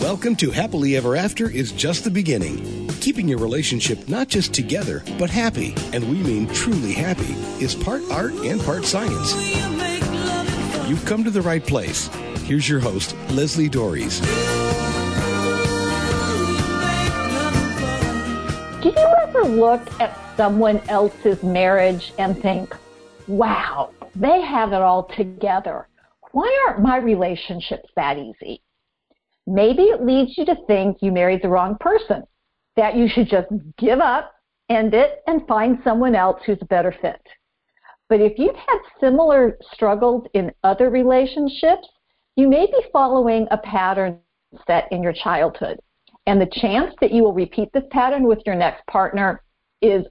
Welcome to Happily Ever After is just the beginning. Keeping your relationship not just together, but happy, and we mean truly happy, is part art and part science. You've come to the right place. Here's your host, Leslie Doares. Do you ever look at someone else's marriage and think, wow, they have it all together? Why aren't my relationships that easy? Maybe it leads you to think you married the wrong person, that you should just give up, end it, and find someone else who's a better fit. But if you've had similar struggles in other relationships, you may be following a pattern set in your childhood. And the chance that you will repeat this pattern with your next partner is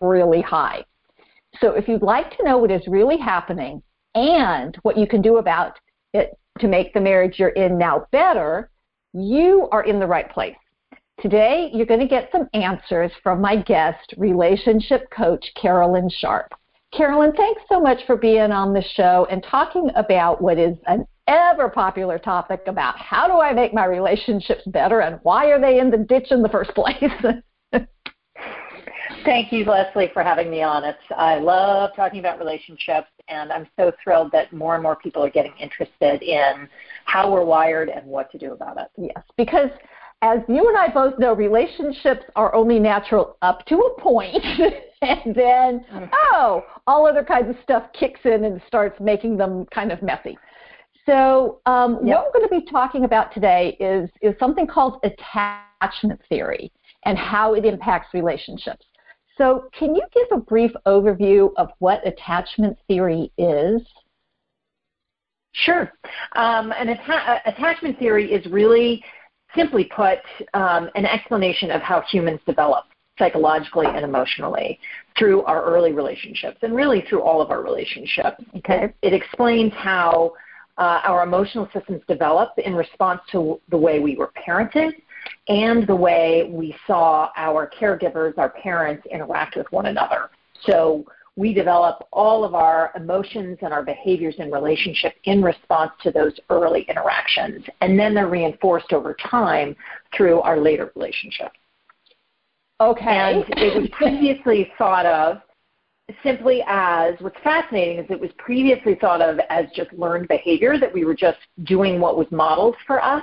really high. So if you'd like to know what is really happening and what you can do about it to make the marriage you're in now better, you are in the right place. Today, you're going to get some answers from my guest, relationship coach Carolyn Sharp. Carolyn, thanks so much for being on the show and talking about what is an ever popular topic about how do I make my relationships better and why are they in the ditch in the first place? Thank you, Leslie, for having me on. It's, I love talking about relationships, and I'm so thrilled that more and more people are getting interested in how we're wired and what to do about it. Yes, because as you and I both know, relationships are only natural up to a point, and then, mm-hmm. oh, all other kinds of stuff kicks in and starts making them kind of messy. So, um, yep. what we're going to be talking about today is, is something called attachment theory and how it impacts relationships. So, can you give a brief overview of what attachment theory is? Sure. Um, an atta- attachment theory is really, simply put, um, an explanation of how humans develop psychologically and emotionally through our early relationships and really through all of our relationships. Okay. It, it explains how uh, our emotional systems develop in response to the way we were parented and the way we saw our caregivers, our parents, interact with one another. So we develop all of our emotions and our behaviors in relationship in response to those early interactions. And then they're reinforced over time through our later relationship. Okay. And it was previously thought of simply as what's fascinating is it was previously thought of as just learned behavior that we were just doing what was modeled for us.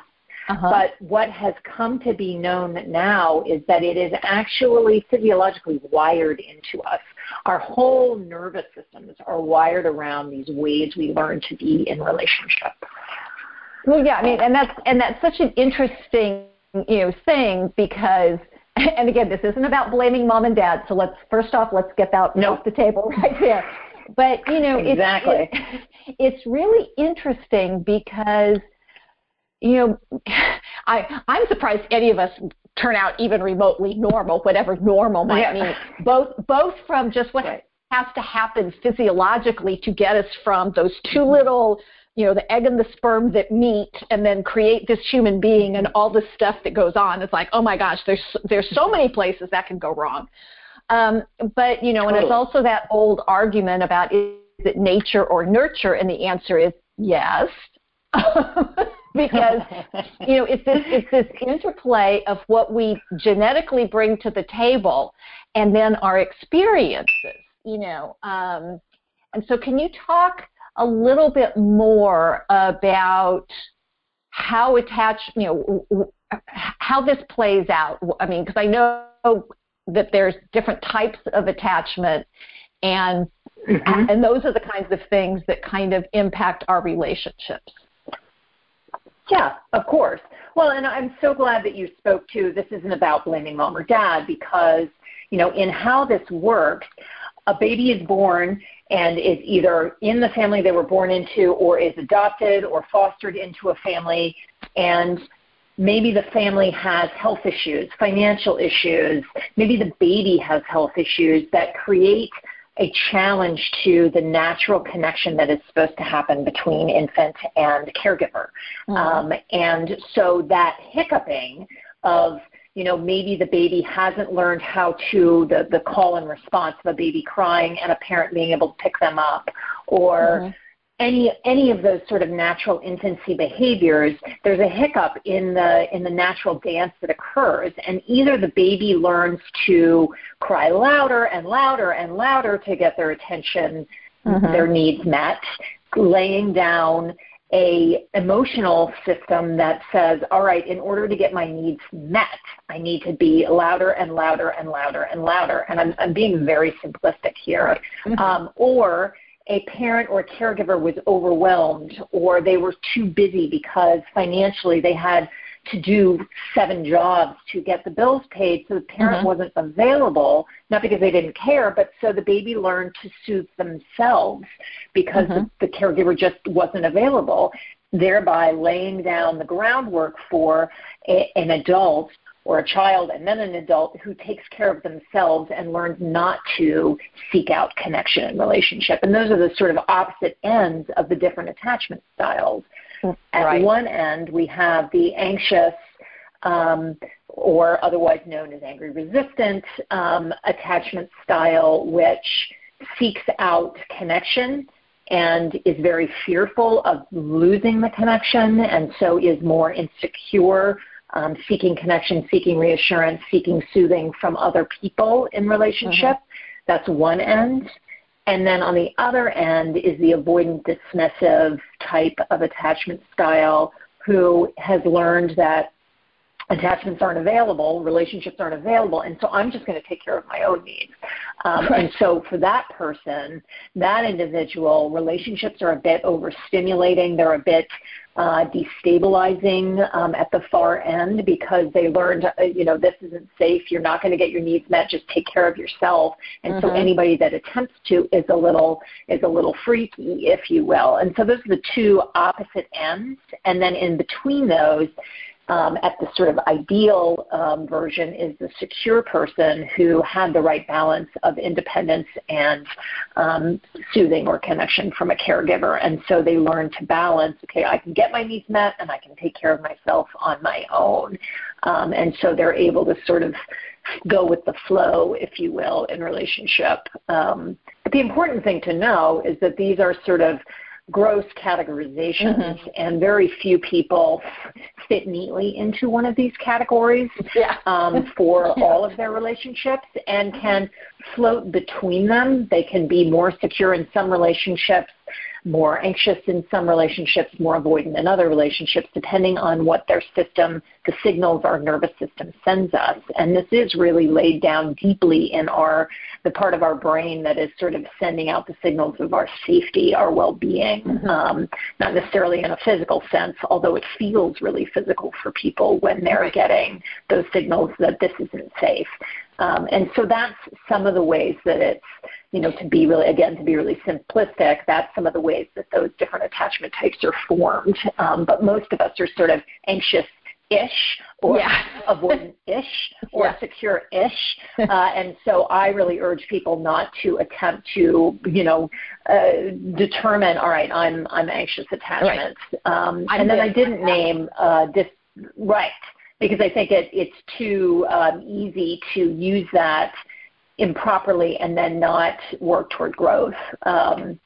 Uh-huh. But what has come to be known now is that it is actually physiologically wired into us. Our whole nervous systems are wired around these ways we learn to be in relationship. Well, yeah, I mean, and that's and that's such an interesting you know thing because and again, this isn't about blaming mom and dad. So let's first off, let's get that nope. off the table right there. But you know, exactly. it's, it, it's really interesting because you know, I I'm surprised any of us turn out even remotely normal, whatever normal might yeah. mean. Both both from just what right. has to happen physiologically to get us from those two little you know, the egg and the sperm that meet and then create this human being and all the stuff that goes on. It's like, oh my gosh, there's there's so many places that can go wrong. Um, but you know, totally. and it's also that old argument about is it nature or nurture, and the answer is yes. because you know it's this it's this interplay of what we genetically bring to the table and then our experiences you know um, and so can you talk a little bit more about how attached, you know, how this plays out. I mean, because I know that there's different types of attachment, and mm-hmm. and those are the kinds of things that kind of impact our relationships. Yeah, of course. Well, and I'm so glad that you spoke to this isn't about blaming mom or dad because, you know, in how this works, a baby is born and is either in the family they were born into or is adopted or fostered into a family. And maybe the family has health issues, financial issues, maybe the baby has health issues that create a challenge to the natural connection that is supposed to happen between infant and caregiver. Mm-hmm. Um, and so that hiccuping of you know, maybe the baby hasn't learned how to the, the call and response of a baby crying and a parent being able to pick them up or mm-hmm. Any any of those sort of natural infancy behaviors, there's a hiccup in the in the natural dance that occurs, and either the baby learns to cry louder and louder and louder to get their attention, mm-hmm. their needs met, laying down a emotional system that says, all right, in order to get my needs met, I need to be louder and louder and louder and louder. And I'm, I'm being very simplistic here. Mm-hmm. Um, or a parent or a caregiver was overwhelmed or they were too busy because financially they had to do seven jobs to get the bills paid so the parent mm-hmm. wasn't available not because they didn't care but so the baby learned to soothe themselves because mm-hmm. the, the caregiver just wasn't available thereby laying down the groundwork for a, an adult or a child and then an adult who takes care of themselves and learns not to seek out connection and relationship. And those are the sort of opposite ends of the different attachment styles. At right. one end, we have the anxious, um, or otherwise known as angry resistant um, attachment style, which seeks out connection and is very fearful of losing the connection and so is more insecure um, seeking connection, seeking reassurance, seeking soothing from other people in relationship. Mm-hmm. That's one end. And then on the other end is the avoidant dismissive type of attachment style who has learned that attachments aren't available, relationships aren't available, and so I'm just going to take care of my own needs. Um, right. And so for that person, that individual, relationships are a bit overstimulating. They're a bit uh, destabilizing um, at the far end because they learned, uh, you know, this isn't safe. You're not going to get your needs met. Just take care of yourself. And mm-hmm. so anybody that attempts to is a little is a little freaky, if you will. And so those are the two opposite ends. And then in between those um, at the sort of ideal um, version is the secure person who had the right balance of independence and um, soothing or connection from a caregiver. And so they learn to balance, okay, I can get my needs met and I can take care of myself on my own. Um, and so they're able to sort of go with the flow, if you will, in relationship. Um, but the important thing to know is that these are sort of gross categorizations, mm-hmm. and very few people fit neatly into one of these categories yeah. um, for all of their relationships and can float between them. They can be more secure in some relationships more anxious in some relationships, more avoidant in other relationships, depending on what their system, the signals our nervous system sends us. And this is really laid down deeply in our the part of our brain that is sort of sending out the signals of our safety, our well-being, mm-hmm. um, not necessarily in a physical sense, although it feels really physical for people when they're getting those signals that this isn't safe. Um, and so that's some of the ways that it's you know, to be really, again, to be really simplistic, that's some of the ways that those different attachment types are formed. Um, but most of us are sort of anxious ish or yeah. avoidant ish or yeah. secure ish. Uh, and so I really urge people not to attempt to, you know, uh, determine, all right, I'm, I'm anxious attachment. Right. Um, and then I didn't name uh, this, right, because I think it, it's too um, easy to use that improperly and then not work toward growth. Um,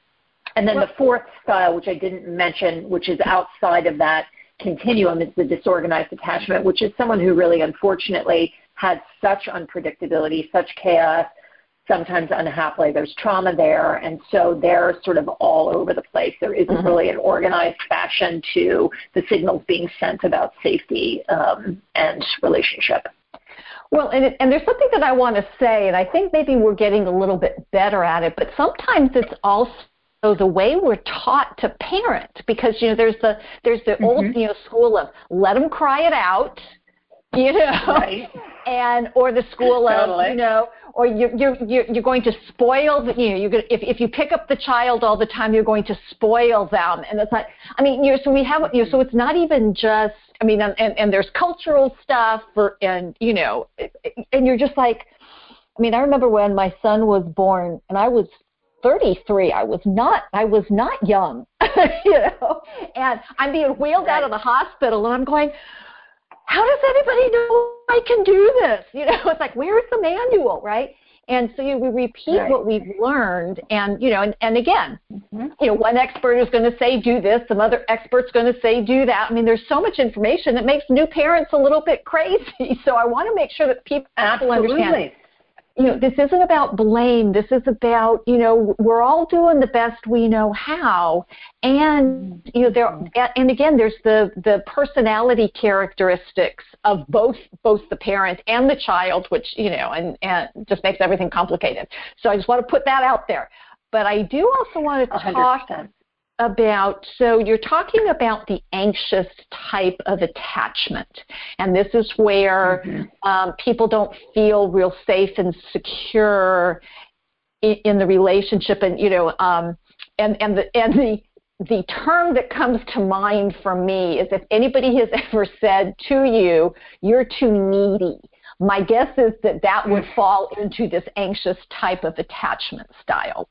and then the fourth style, which I didn't mention, which is outside of that continuum, is the disorganized attachment, which is someone who really unfortunately has such unpredictability, such chaos, sometimes unhappily there's trauma there and so they're sort of all over the place there isn't mm-hmm. really an organized fashion to the signals being sent about safety um, and relationship well, and, it, and there's something that I want to say, and I think maybe we're getting a little bit better at it, but sometimes it's also the way we're taught to parent because you know there's the there's the mm-hmm. old you know school of let them cry it out you know right. and or the school of totally. you know or you're you're you're, you're going to spoil the, you know you're going if if you pick up the child all the time you're going to spoil them and it's like i mean you know so we have you know so it's not even just I mean, and, and there's cultural stuff, for, and you know, and you're just like, I mean, I remember when my son was born, and I was 33. I was not, I was not young, you know, and I'm being wheeled right. out of the hospital, and I'm going, how does anybody know I can do this? You know, it's like, where's the manual, right? And so you we repeat right. what we've learned, and you know, and, and again, mm-hmm. you know, one expert is going to say do this, some other expert's going to say do that. I mean, there's so much information that makes new parents a little bit crazy. So I want to make sure that people Absolutely. understand you know, this isn't about blame. This is about, you know, we're all doing the best we know how. And, you know, there, and again, there's the, the personality characteristics of both, both the parent and the child, which, you know, and, and just makes everything complicated. So I just want to put that out there. But I do also want to talk 100% about so you're talking about the anxious type of attachment and this is where mm-hmm. um, people don't feel real safe and secure in, in the relationship and you know um, and and the and the the term that comes to mind for me is if anybody has ever said to you you're too needy my guess is that that would mm. fall into this anxious type of attachment style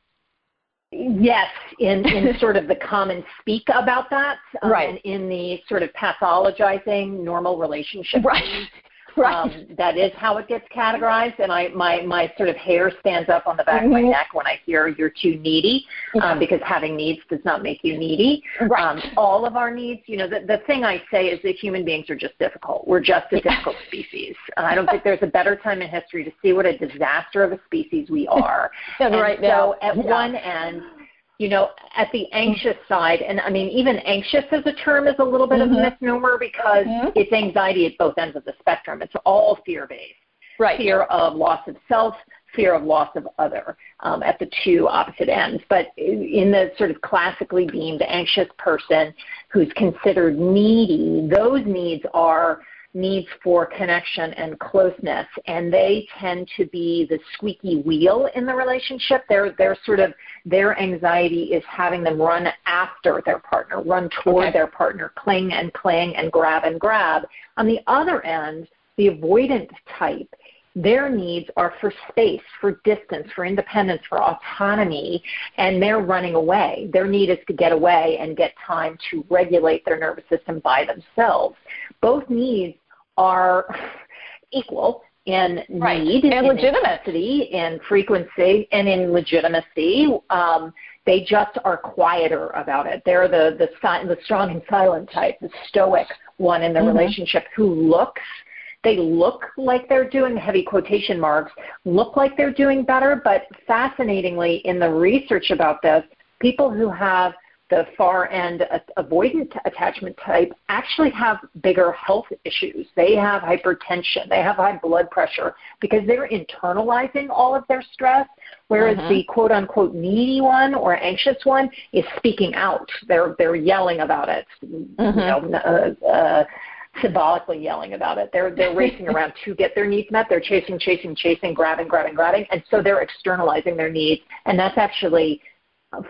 Yes, in, in sort of the common speak about that, um, right. and in the sort of pathologizing normal relationship. Right. Right. Um, that is how it gets categorized, and I my my sort of hair stands up on the back mm-hmm. of my mm-hmm. neck when I hear you're too needy, um, because having needs does not make you needy. Right. Um, all of our needs, you know, the the thing I say is that human beings are just difficult. We're just a difficult species. I don't think there's a better time in history to see what a disaster of a species we are. and right so now. at yeah. one end you know, at the anxious side, and I mean, even anxious as a term is a little bit mm-hmm. of a mm-hmm. misnomer because mm-hmm. it's anxiety at both ends of the spectrum. It's all fear based. Right. Fear of loss of self, fear of loss of other um, at the two opposite ends. But in the sort of classically deemed anxious person who's considered needy, those needs are needs for connection and closeness, and they tend to be the squeaky wheel in the relationship. They're they're sort of their anxiety is having them run after their partner, run toward okay. their partner, cling and cling and grab and grab. On the other end, the avoidant type their needs are for space, for distance, for independence, for autonomy, and they're running away. Their need is to get away and get time to regulate their nervous system by themselves. Both needs are equal in right. need, and in legitimacy, in frequency, and in legitimacy. Um, they just are quieter about it. They're the the, the strong and silent type, the stoic one in the mm-hmm. relationship who looks. They look like they're doing heavy quotation marks, look like they're doing better, but fascinatingly, in the research about this, people who have the far end avoidant attachment type actually have bigger health issues. They have hypertension, they have high blood pressure because they're internalizing all of their stress, whereas mm-hmm. the quote unquote needy one or anxious one is speaking out. They're they're yelling about it. Mm-hmm. You know, uh, uh, symbolically yelling about it. They're they're racing around to get their needs met. They're chasing, chasing, chasing, grabbing, grabbing, grabbing, and so they're externalizing their needs, and that's actually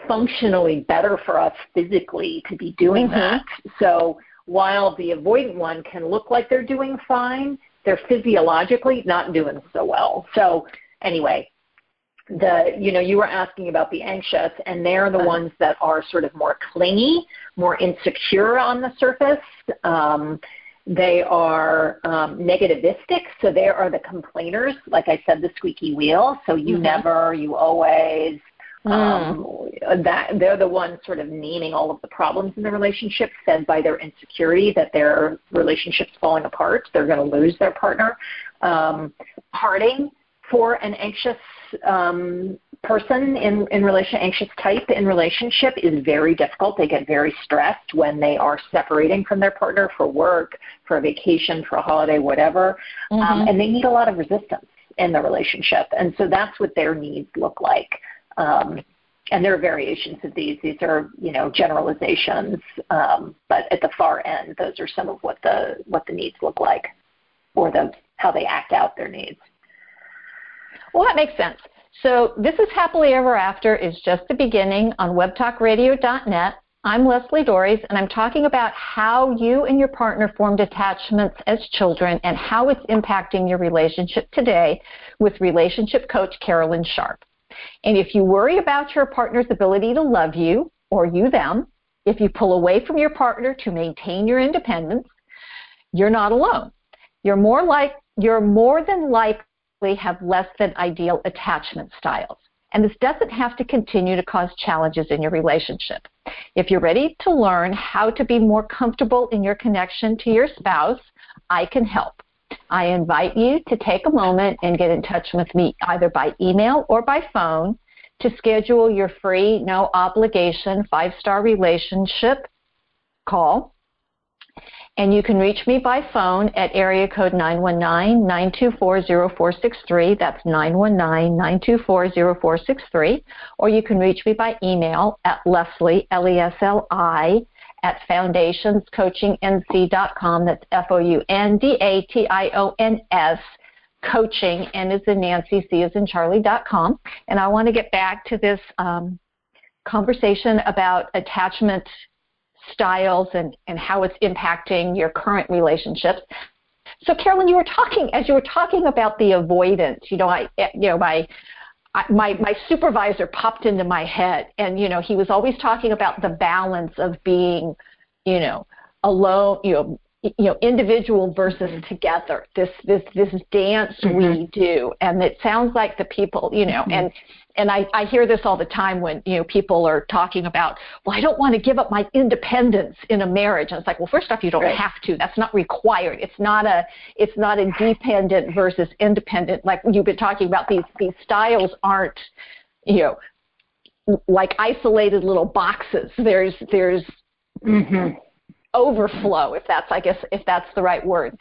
functionally better for us physically to be doing mm-hmm. that. So while the avoidant one can look like they're doing fine, they're physiologically not doing so well. So anyway, the you know you were asking about the anxious and they're the ones that are sort of more clingy, more insecure on the surface. Um, they are um, negativistic, so they are the complainers. Like I said, the squeaky wheel. So you mm-hmm. never, you always, Mm. Um, that they're the ones sort of naming all of the problems in the relationship, fed by their insecurity that their relationship's falling apart. They're going to lose their partner. Um, parting for an anxious um, person in in relation anxious type in relationship is very difficult. They get very stressed when they are separating from their partner for work, for a vacation, for a holiday, whatever, um, mm-hmm. um, and they need a lot of resistance in the relationship, and so that's what their needs look like. Um, and there are variations of these. These are, you know, generalizations, um, but at the far end, those are some of what the what the needs look like, or the how they act out their needs. Well, that makes sense. So this is Happily Ever After is just the beginning on webtalkradio.net. I'm Leslie Doares, and I'm talking about how you and your partner formed attachments as children and how it's impacting your relationship today with relationship coach Carolyn Sharp. And if you worry about your partner's ability to love you or you them, if you pull away from your partner to maintain your independence, you're not alone. You're more like you're more than likely have less than ideal attachment styles. And this doesn't have to continue to cause challenges in your relationship. If you're ready to learn how to be more comfortable in your connection to your spouse, I can help. I invite you to take a moment and get in touch with me either by email or by phone to schedule your free, no obligation five star relationship call. And you can reach me by phone at area code 919-924-0463. That's 919-924-0463. Or you can reach me by email at Leslie, L-E-S-L-I, at foundationscoachingnc.com. That's F-O-U-N-D-A-T-I-O-N-S coaching, N is in Nancy, C is in Charlie.com. And I want to get back to this um, conversation about attachment styles and, and how it's impacting your current relationships. So, Carolyn, you were talking as you were talking about the avoidance. You know, I, you know, my my my supervisor popped into my head, and you know, he was always talking about the balance of being, you know, alone, you know, you know individual versus together this this this dance mm-hmm. we do and it sounds like the people you know mm-hmm. and and I, I hear this all the time when you know people are talking about well I don't want to give up my independence in a marriage. And it's like well first off you don't right. have to. That's not required. It's not a it's not a dependent versus independent. Like you've been talking about these these styles aren't you know like isolated little boxes. There's there's mm-hmm. overflow, if that's I guess if that's the right word.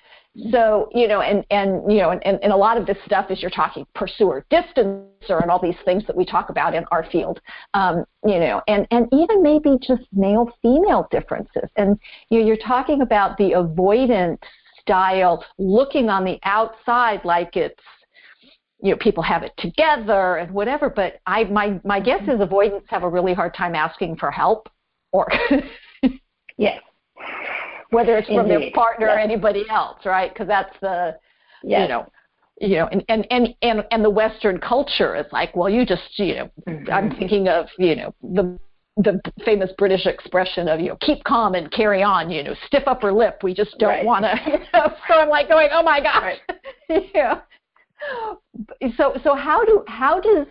So you know, and and you know, and, and, a lot of this stuff is you're talking pursuer, distancer, and all these things that we talk about in our field. Um, you know, and and even maybe just male female differences. And you know, you're talking about the avoidant style, looking on the outside like it's you know people have it together and whatever. But I my my guess is avoidants have a really hard time asking for help or. yes whether it's from their partner yes. or anybody else, right? Because that's the, yes. you know, you know, and, and, and, and, and the Western culture is like, well, you just, you know, mm-hmm. I'm thinking of, you know, the the famous British expression of, you know, keep calm and carry on, you know, stiff upper lip. We just don't right. want to. You know, so I'm like going, oh my gosh, right. yeah. So so how do how does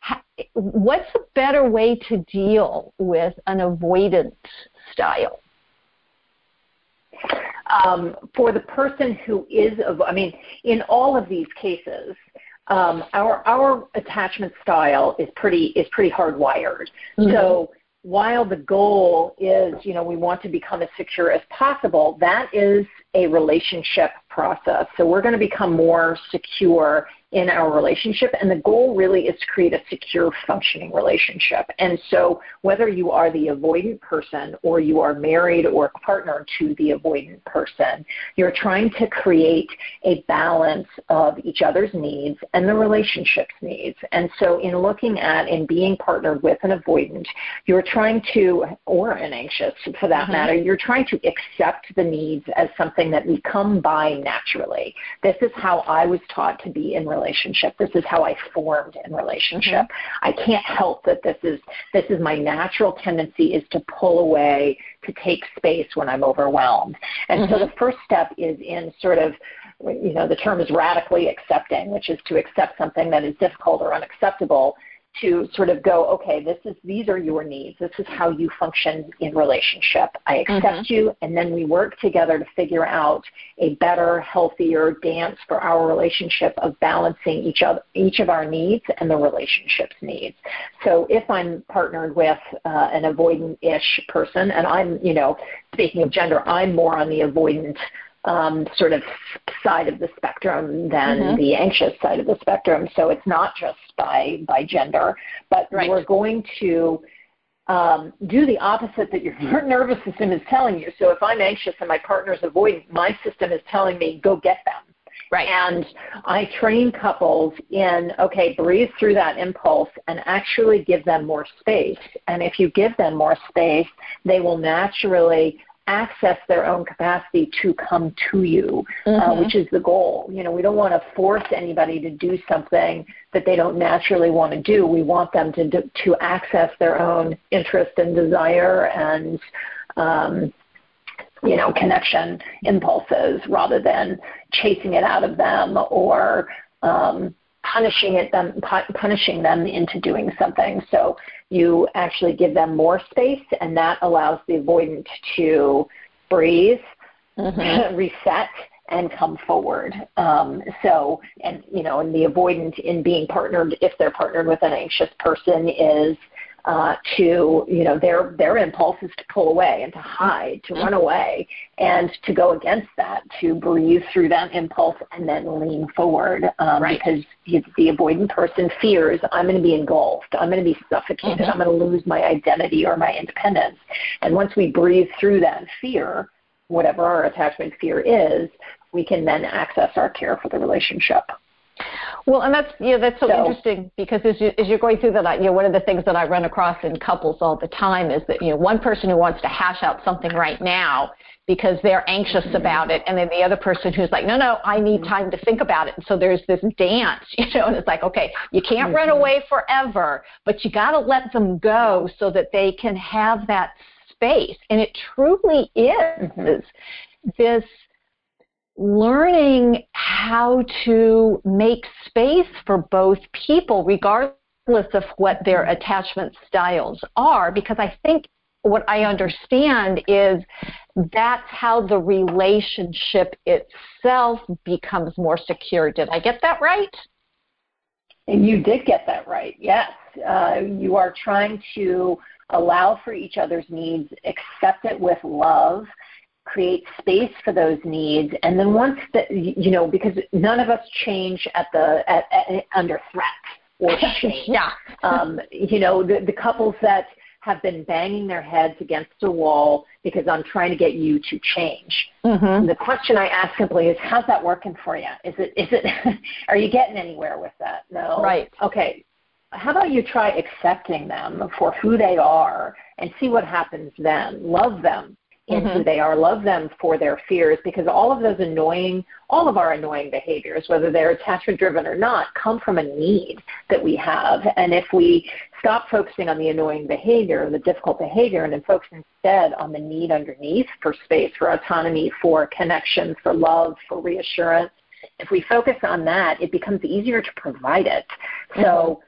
how, what's a better way to deal with an avoidant style? Um, for the person who is, I mean, in all of these cases, um, our our attachment style is pretty is pretty hardwired. Mm-hmm. So while the goal is, you know, we want to become as secure as possible, that is a relationship process. So we're going to become more secure in our relationship. And the goal really is to create a secure, functioning relationship. And so, whether you are the avoidant person or you are married or partner to the avoidant person, you're trying to create a balance of each other's needs and the relationship's needs. And so, in looking at and being partnered with an avoidant, you're trying to, or an anxious for that mm-hmm. matter, you're trying to accept the needs as something that we come by naturally. This is how I was taught to be in relationship. This is how I formed in relationship. Mm-hmm. I can't help that this is this is my natural tendency is to pull away, to take space when I'm overwhelmed. And mm-hmm. so the first step is in sort of you know the term is radically accepting, which is to accept something that is difficult or unacceptable to sort of go, okay, this is these are your needs. This is how you function in relationship. I accept mm-hmm. you, and then we work together to figure out a better, healthier dance for our relationship of balancing each of each of our needs and the relationship's needs. So if I'm partnered with uh, an avoidant-ish person, and I'm, you know, speaking of gender, I'm more on the avoidant um, sort of side of the spectrum than mm-hmm. the anxious side of the spectrum. So it's not just by by gender, but right. we're going to um, do the opposite that your nervous system is telling you. So if I'm anxious and my partner's avoidant, my system is telling me go get them. Right. And I train couples in, okay, breathe through that impulse and actually give them more space. And if you give them more space, they will naturally access their own capacity to come to you, uh, mm-hmm. uh, which is the goal. You know, we don't want to force anybody to do something that they don't naturally want to do. We want them to to access their own interest and desire and um, you know connection impulses rather than chasing it out of them or um, punishing it them punishing them into doing something. So you actually give them more space, and that allows the avoidant to breathe, mm-hmm. reset, and come forward. Um, so, and you know, and the avoidant in being partnered, if they're partnered with an anxious person, is uh, to you know their their impulse is to pull away and to hide, to run away, and to go against that, to breathe through that impulse and then lean forward um, right. because the, avoidant person fears I'm going to be engulfed, I'm going to be suffocated, mm-hmm. I'm going to lose my identity or my independence. And once we breathe through that fear, whatever our attachment fear is, we can then access our care for the relationship. Well, and that's yeah, that's so, so, interesting because as you as you're going through that, you know, one of the things that I run across in couples all the time is that you know one person who wants to hash out something right now because they're anxious mm-hmm. about it, and then the other person who's like, no, no, I need mm-hmm. time to think about it. And so there's this dance, you know, and it's like, okay, you can't mm-hmm. run away forever, but you got to let them go so that they can have that space. And it truly is mm-hmm. this learning how to make space for both people, regardless of what their attachment styles are, because I think what I understand is that's how the relationship itself becomes more secure. Did I get that right? And you did get that right, yes. Uh, you are trying to allow for each other's needs, accept it with love, create space for those needs and then once that you know because none of us change at the at, at, under threat or shame yeah um, you know the, the couples that have been banging their heads against a wall because I'm trying to get you to change. Mm-hmm. The question I ask simply is, how's that working for you? Is it, is it, are you getting anywhere with that? No. Right. Okay. How about you try accepting them for who they are and see what happens then? Love them in mm-hmm. who they are, love them for their fears, because all of those annoying, all of our annoying behaviors, whether they're attachment driven or not, come from a need that we have. And if we stop focusing on the annoying behavior, the difficult behavior, and then focus instead on the need underneath for space, for autonomy, for connection, for love, for reassurance, if we focus on that, it becomes easier to provide it. Mm-hmm. So,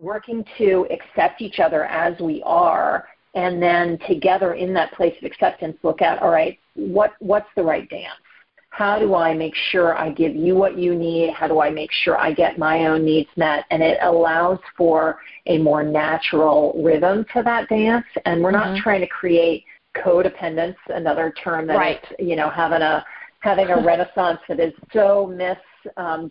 working to accept each other as we are and then together in that place of acceptance look at all right what what's the right dance how do i make sure i give you what you need how do i make sure i get my own needs met and it allows for a more natural rhythm to that dance and we're mm-hmm. not trying to create codependence another term that right. is, you know having a having a renaissance that is so mis um,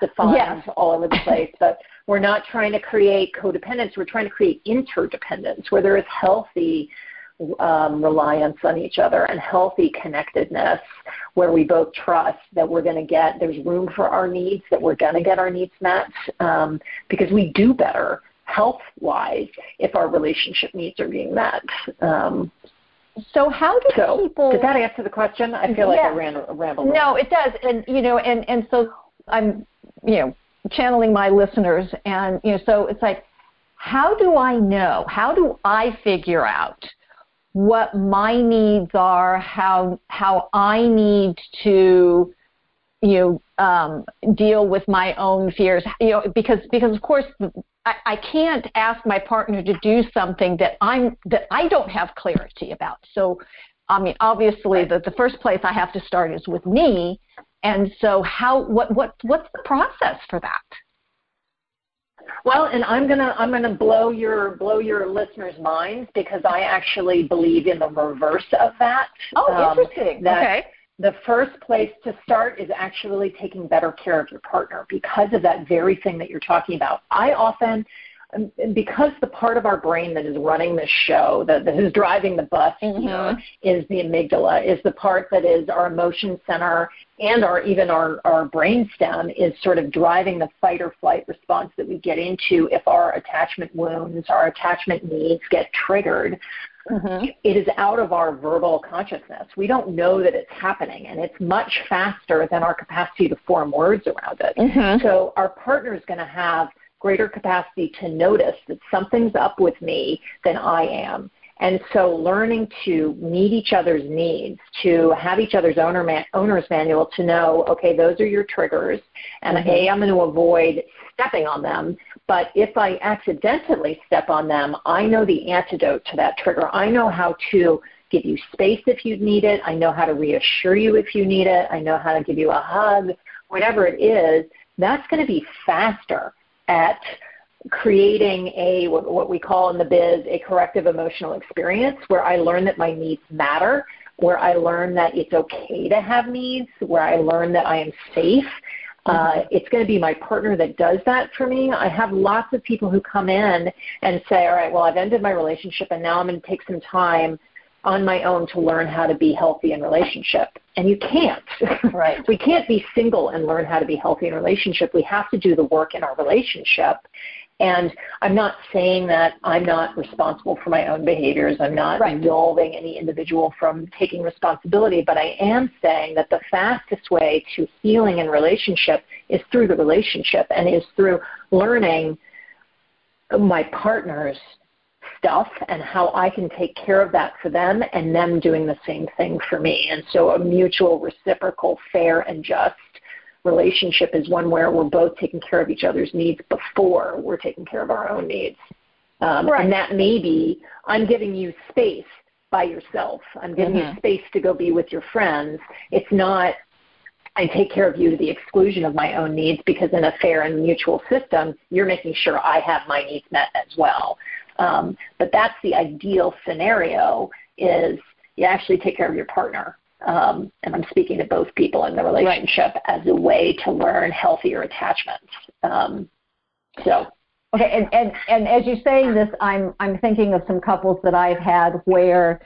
misdefined yes. all over the place but we're not trying to create codependence. We're trying to create interdependence where there is healthy um, reliance on each other and healthy connectedness where we both trust that we're going to get, there's room for our needs, that we're going to get our needs met um, because we do better health wise if our relationship needs are being met. Um, so how do so, people? Did that answer the question? I feel like I ran rambled. No, it does, and you know, and and so I'm, you know, channeling my listeners. And you know so it's like how do I know? How do I figure out what my needs are, how how I need to you know um, deal with my own fears? You know because because of course I, I can't ask my partner to do something that I'm that I don't have clarity about. So I mean obviously the, the first place I have to start is with me and so how what what what's the process for that? Well, and I'm gonna I'm gonna blow your blow your listeners' minds because I actually believe in the reverse of that. Oh, um, interesting. That okay. The first place to start is actually taking better care of your partner because of that very thing that you're talking about. I often because the part of our brain that is running this show, that, that is driving the bus mm-hmm. here, is the amygdala, is the part that is our emotion center and our even our, our brain stem is sort of driving the fight or flight response that we get into if our attachment wounds, our attachment needs get triggered. Mm-hmm. It is out of our verbal consciousness. We don't know that it's happening, and it's much faster than our capacity to form words around it. Mm-hmm. So, our partner is going to have greater capacity to notice that something's up with me than I am. And so learning to meet each other's needs, to have each other's owner man, owner's manual to know, okay, those are your triggers, and mm-hmm. A, I'm going to avoid stepping on them. But if I accidentally step on them, I know the antidote to that trigger. I know how to give you space if you need it. I know how to reassure you if you need it. I know how to give you a hug, whatever it is. That's going to be faster at creating a what we call in the biz a corrective emotional experience where I learn that my needs matter, where I learn that it's okay to have needs, where I learn that I am safe. Uh, mm-hmm. it's going to be my partner that does that for me. I have lots of people who come in and say, all right, well, I've ended my relationship and now I'm going to take some time on my own to learn how to be healthy in relationship. And you can't. Right. we can't be single and learn how to be healthy in relationship. We have to do the work in our relationship. And I'm not saying that I'm not responsible for my own behaviors. I'm not right. absolving any individual from taking responsibility, but I am saying that the fastest way to healing in relationship is through the relationship and is through learning my partner's stuff and how I can take care of that for them and them doing the same thing for me. And so a mutual, reciprocal, fair, and just relationship is one where we're both taking care of each other's needs before we're taking care of our own needs. Um, right. And that may be I'm giving you space by yourself. I'm giving mm-hmm. you space to go be with your friends. It's not I take care of you to the exclusion of my own needs because in a fair and mutual system, you're making sure I have my needs met as well. Um, but that's the ideal scenario is you actually take care of your partner um, and I'm speaking to both people in the relationship right. as a way to learn healthier attachments. Um, so. Okay, and, and, and as you're saying this, I'm I'm thinking of some couples that I've had where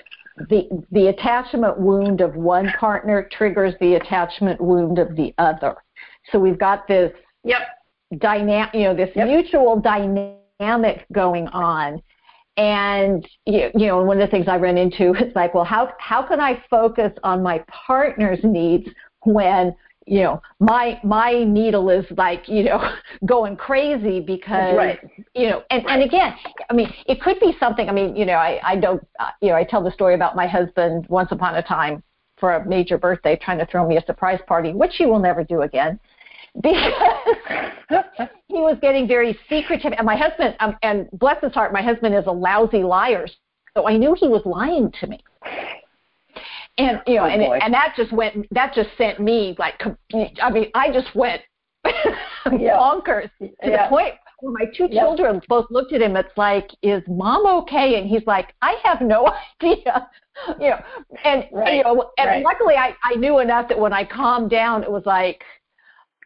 the the attachment wound of one partner triggers the attachment wound of the other. So we've got this yep. dynamic, you know, this yep. mutual dynamic going on and you, you know one of the things i run into is like well how how can i focus on my partner's needs when you know my my needle is like you know going crazy because right. you know and right. and again i mean it could be something i mean you know i i don't uh, you know i tell the story about my husband once upon a time for a major birthday trying to throw me a surprise party which he will never do again because he was getting very secretive. And my husband, um, and bless his heart, my husband is a lousy liar, so I knew he was lying to me. And you know, oh, and and that just went, that just sent me like, I mean, I just went yeah. bonkers to yeah. the point where my two yep. children both looked at him. It's like, is mom okay? And he's like, I have no idea. You know, and right. you know, and right. luckily I I knew enough that when I calmed down, it was like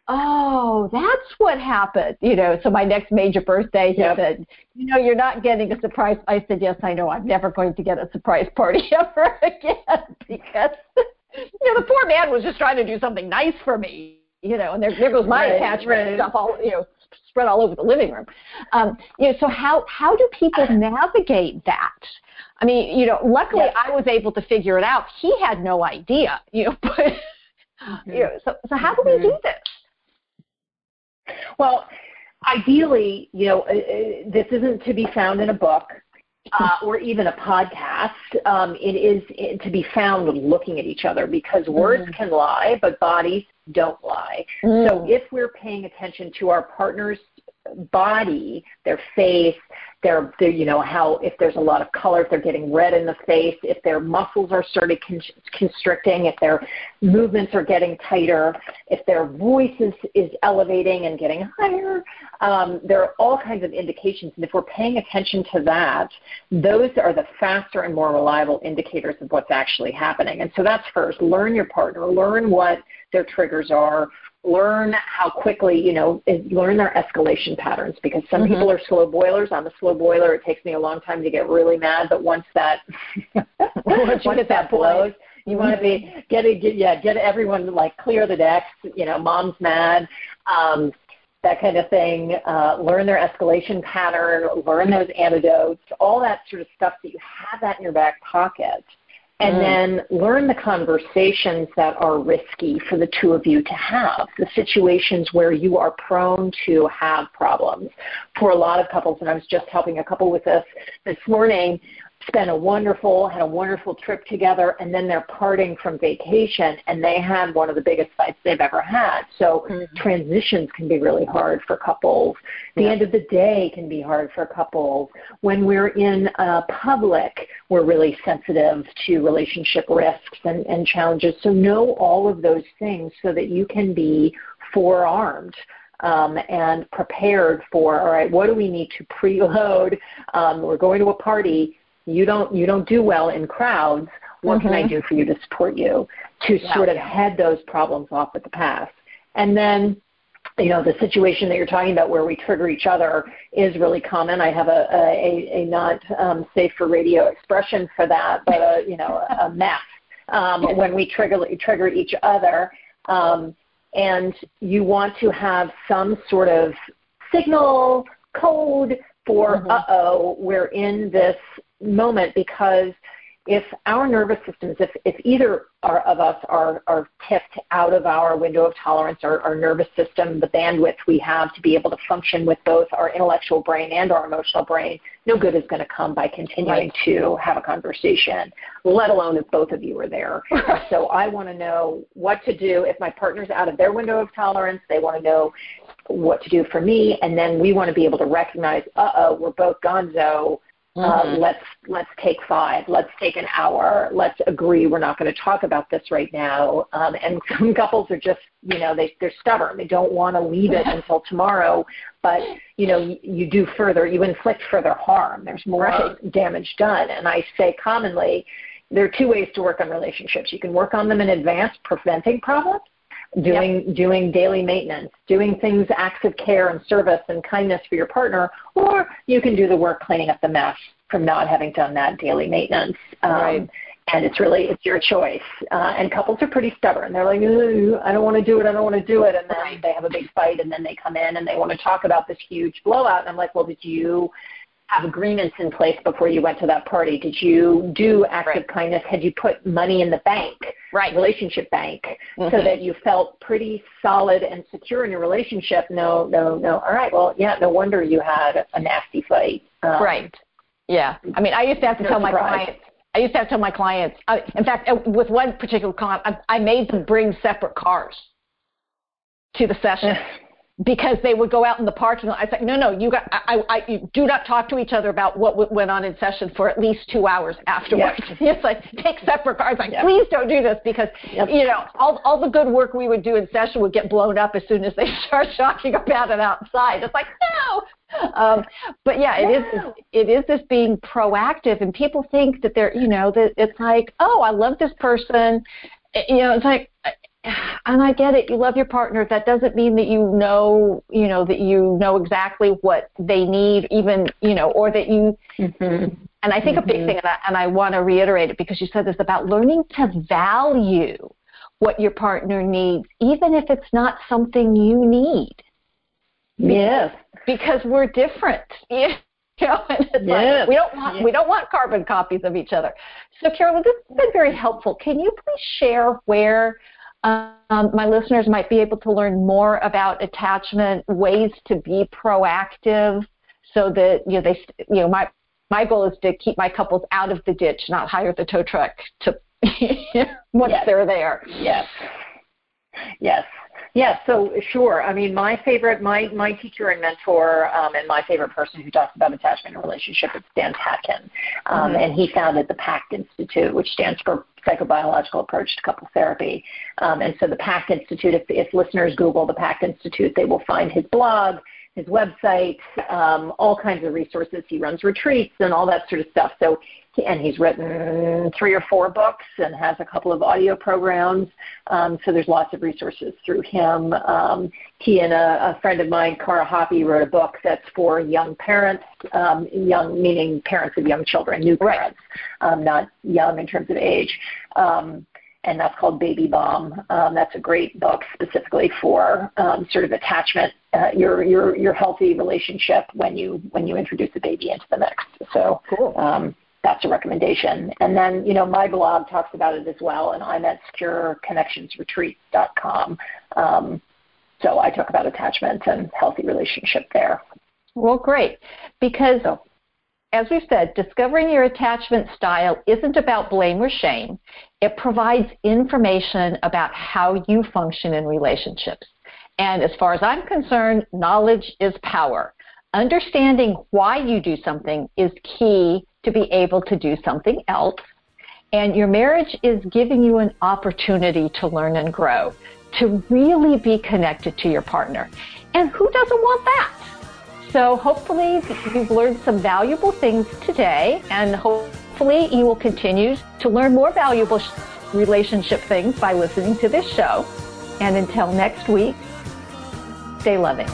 oh, that's what happened. You know, so my next major birthday, he yep. said, you know, you're not getting a surprise. I said, yes, I know. I'm never going to get a surprise party ever again because, you know, the poor man was just trying to do something nice for me. You know, and there, there goes my right, attachment right. stuff all, you know, spread all over the living room. Um, you know, so how how do people navigate that? I mean, you know, luckily yes. I was able to figure it out. He had no idea. You know, but mm-hmm. you know, so so how do we do this? Well, ideally, you know, uh, uh, this isn't to be found in a book. Uh, or even a podcast, um, it is to be found looking at each other because words mm. can lie, but bodies don't lie. Mm. So if we're paying attention to our partner's body, their face, their, their, you know, how if there's a lot of color, if they're getting red in the face, if their muscles are starting con- constricting, if their movements are getting tighter, if their voice is, is elevating and getting higher, um, there are all kinds of indications. And if we're paying attention to that, those are the faster and more reliable indicators of what's actually happening. And so that's first. Learn your partner. Learn what their triggers are learn how quickly, you know, learn their escalation patterns because some mm-hmm. people are slow boilers. I'm a slow boiler. It takes me a long time to get really mad, but once that once, once that blows, you want to be get it, get, yeah, get everyone like clear the decks. You know, mom's mad. Um, that kind of thing, uh, learn their escalation pattern, learn those antidotes, all that sort of stuff that you have that in your back pocket and mm. then learn the conversations that are risky for the two of you to have, the situations where you are prone to have problems. For a lot of couples, and I was just helping a couple with this this morning, spent a wonderful had a wonderful trip together and then they're parting from vacation and they had one of the biggest fights they've ever had. So mm-hmm. transitions can be really hard for couples. The yeah. end of the day can be hard for couples. When we're in uh, public we're really sensitive to relationship risks and, and challenges. So know all of those things so that you can be forearmed um, and prepared for all right what do we need to preload? Um, we're going to a party you don't you don't do well in crowds what mm-hmm. can i mm-hmm. do for you to support you to yeah. sort of head those problems off at the pass and then you know the situation that you're talking about where we trigger each other is really common i have a a, a not um, safe for radio expression for that but a you know a mess um, when we trigger trigger each other um, and you want to have some sort of signal code for mm-hmm. uh oh we're in this moment because if our nervous systems, if, if either are, of us are, are tipped out of our window of tolerance, our, our nervous system, the bandwidth we have to be able to function with both our intellectual brain and our emotional brain, no good is going to come by continuing right. to have a conversation, let alone if both of you are there. so I want to know what to do if my partner's out of their window of tolerance. They want to know what to do for me, and then we want to be able to recognize, uh oh, we're both gonzo Mm-hmm. Uh, let's let's take five. Let's take an hour. Let's agree we're not going to talk about this right now. Um, and some couples are just you know they they're stubborn. They don't want to leave it until tomorrow. But you know you, you do further. You inflict further harm. There's more right. damage done. And I say commonly, there are two ways to work on relationships. You can work on them in advance, preventing problems, doing yep. doing daily maintenance, doing things acts of care and service and kindness for your partner, or you can do the work cleaning up the mess from not having done that daily maintenance. Um, right. And it's really it's your choice. Uh, and couples are pretty stubborn. They're like, I don't want to do it. I don't want to do it. And then right. they have a big fight, and then they come in and they want to talk about this huge blowout. And I'm like, well, did you have agreements in place before you went to that party? Did you do acts right. of kindness? Had you put money in the bank, right. relationship bank, mm-hmm. so that you felt pretty solid and secure in your relationship? No, no, no. All right. Well, yeah. No wonder you had a nasty fight. Um, right. Yeah. I mean, I used to have to tell my clients. I used to have to tell my clients. I, in fact, uh, with one particular client, I, I made them bring separate cars to the session. because they would go out in the parking lot. I said, no, no, you got, I, I, you do not talk to each other about what went on in session for at least two hours afterwards. Yep. it's like take separate cars. Like, please don't do this because you know all all the good work we would do in session would get blown up as soon as they start talking about it outside. It's like no. Um, but yeah, it no. is it is this being proactive, and people think that they're you know that it's like oh I love this person, you know it's like and I get it. You love your partner. That doesn't mean that you know, you know, that you know exactly what they need, even, you know, or that you. Mm-hmm. And I think mm-hmm. a big mm-hmm. thing, and I, and I want to reiterate it because you said this about learning to value what your partner needs, even if it's not something you need. Yes. Because we're different. You know, and it's yes. like we don't want yes. we don't want carbon copies of each other. So Carolyn, this has been very helpful. Can you please share where um, my listeners might be able to learn more about attachment, ways to be proactive, so that you know they you know my my goal is to keep my couples out of the ditch, not hire the tow truck to once yes. they're there. Yes. Yes. Yes, so sure. I mean, my favorite, my my teacher and mentor, um, and my favorite person who talks about attachment and relationship is Stan Tatkin, um, mm-hmm. and he founded the PACT Institute, which stands for Psychobiological Approach to Couple Therapy. Um, and so the PACT Institute, if, if listeners Google the PACT Institute, they will find his blog, his website, um, all kinds of resources. He runs retreats and all that sort of stuff. So and he's written three or four books and has a couple of audio programs. Um, so there's lots of resources through him. Um, he and a, a, friend of mine, Kara Hoppe, wrote a book that's for young parents, um, young meaning parents of young children, new parents, right. Um, not young in terms of age. Um, and that's called Baby Bomb. Um, that's a great book specifically for um, sort of attachment, uh, your your your healthy relationship when you when you introduce a baby into the mix. So cool that's a recommendation. And then, you know, my blog talks about it as well, and I'm at secureconnectionsretreat.com. Um, so I talk about attachment and healthy relationship there. Well, great, because so. As we've said, discovering your attachment style isn't about blame or shame. It provides information about how you function in relationships. And as far as I'm concerned, knowledge is power. Understanding why you do something is key to be able to do something else. And your marriage is giving you an opportunity to learn and grow, to really be connected to your partner. And who doesn't want that? So hopefully you've learned some valuable things today and hopefully you will continue to learn more valuable relationship things by listening to this show. And until next week, stay loving.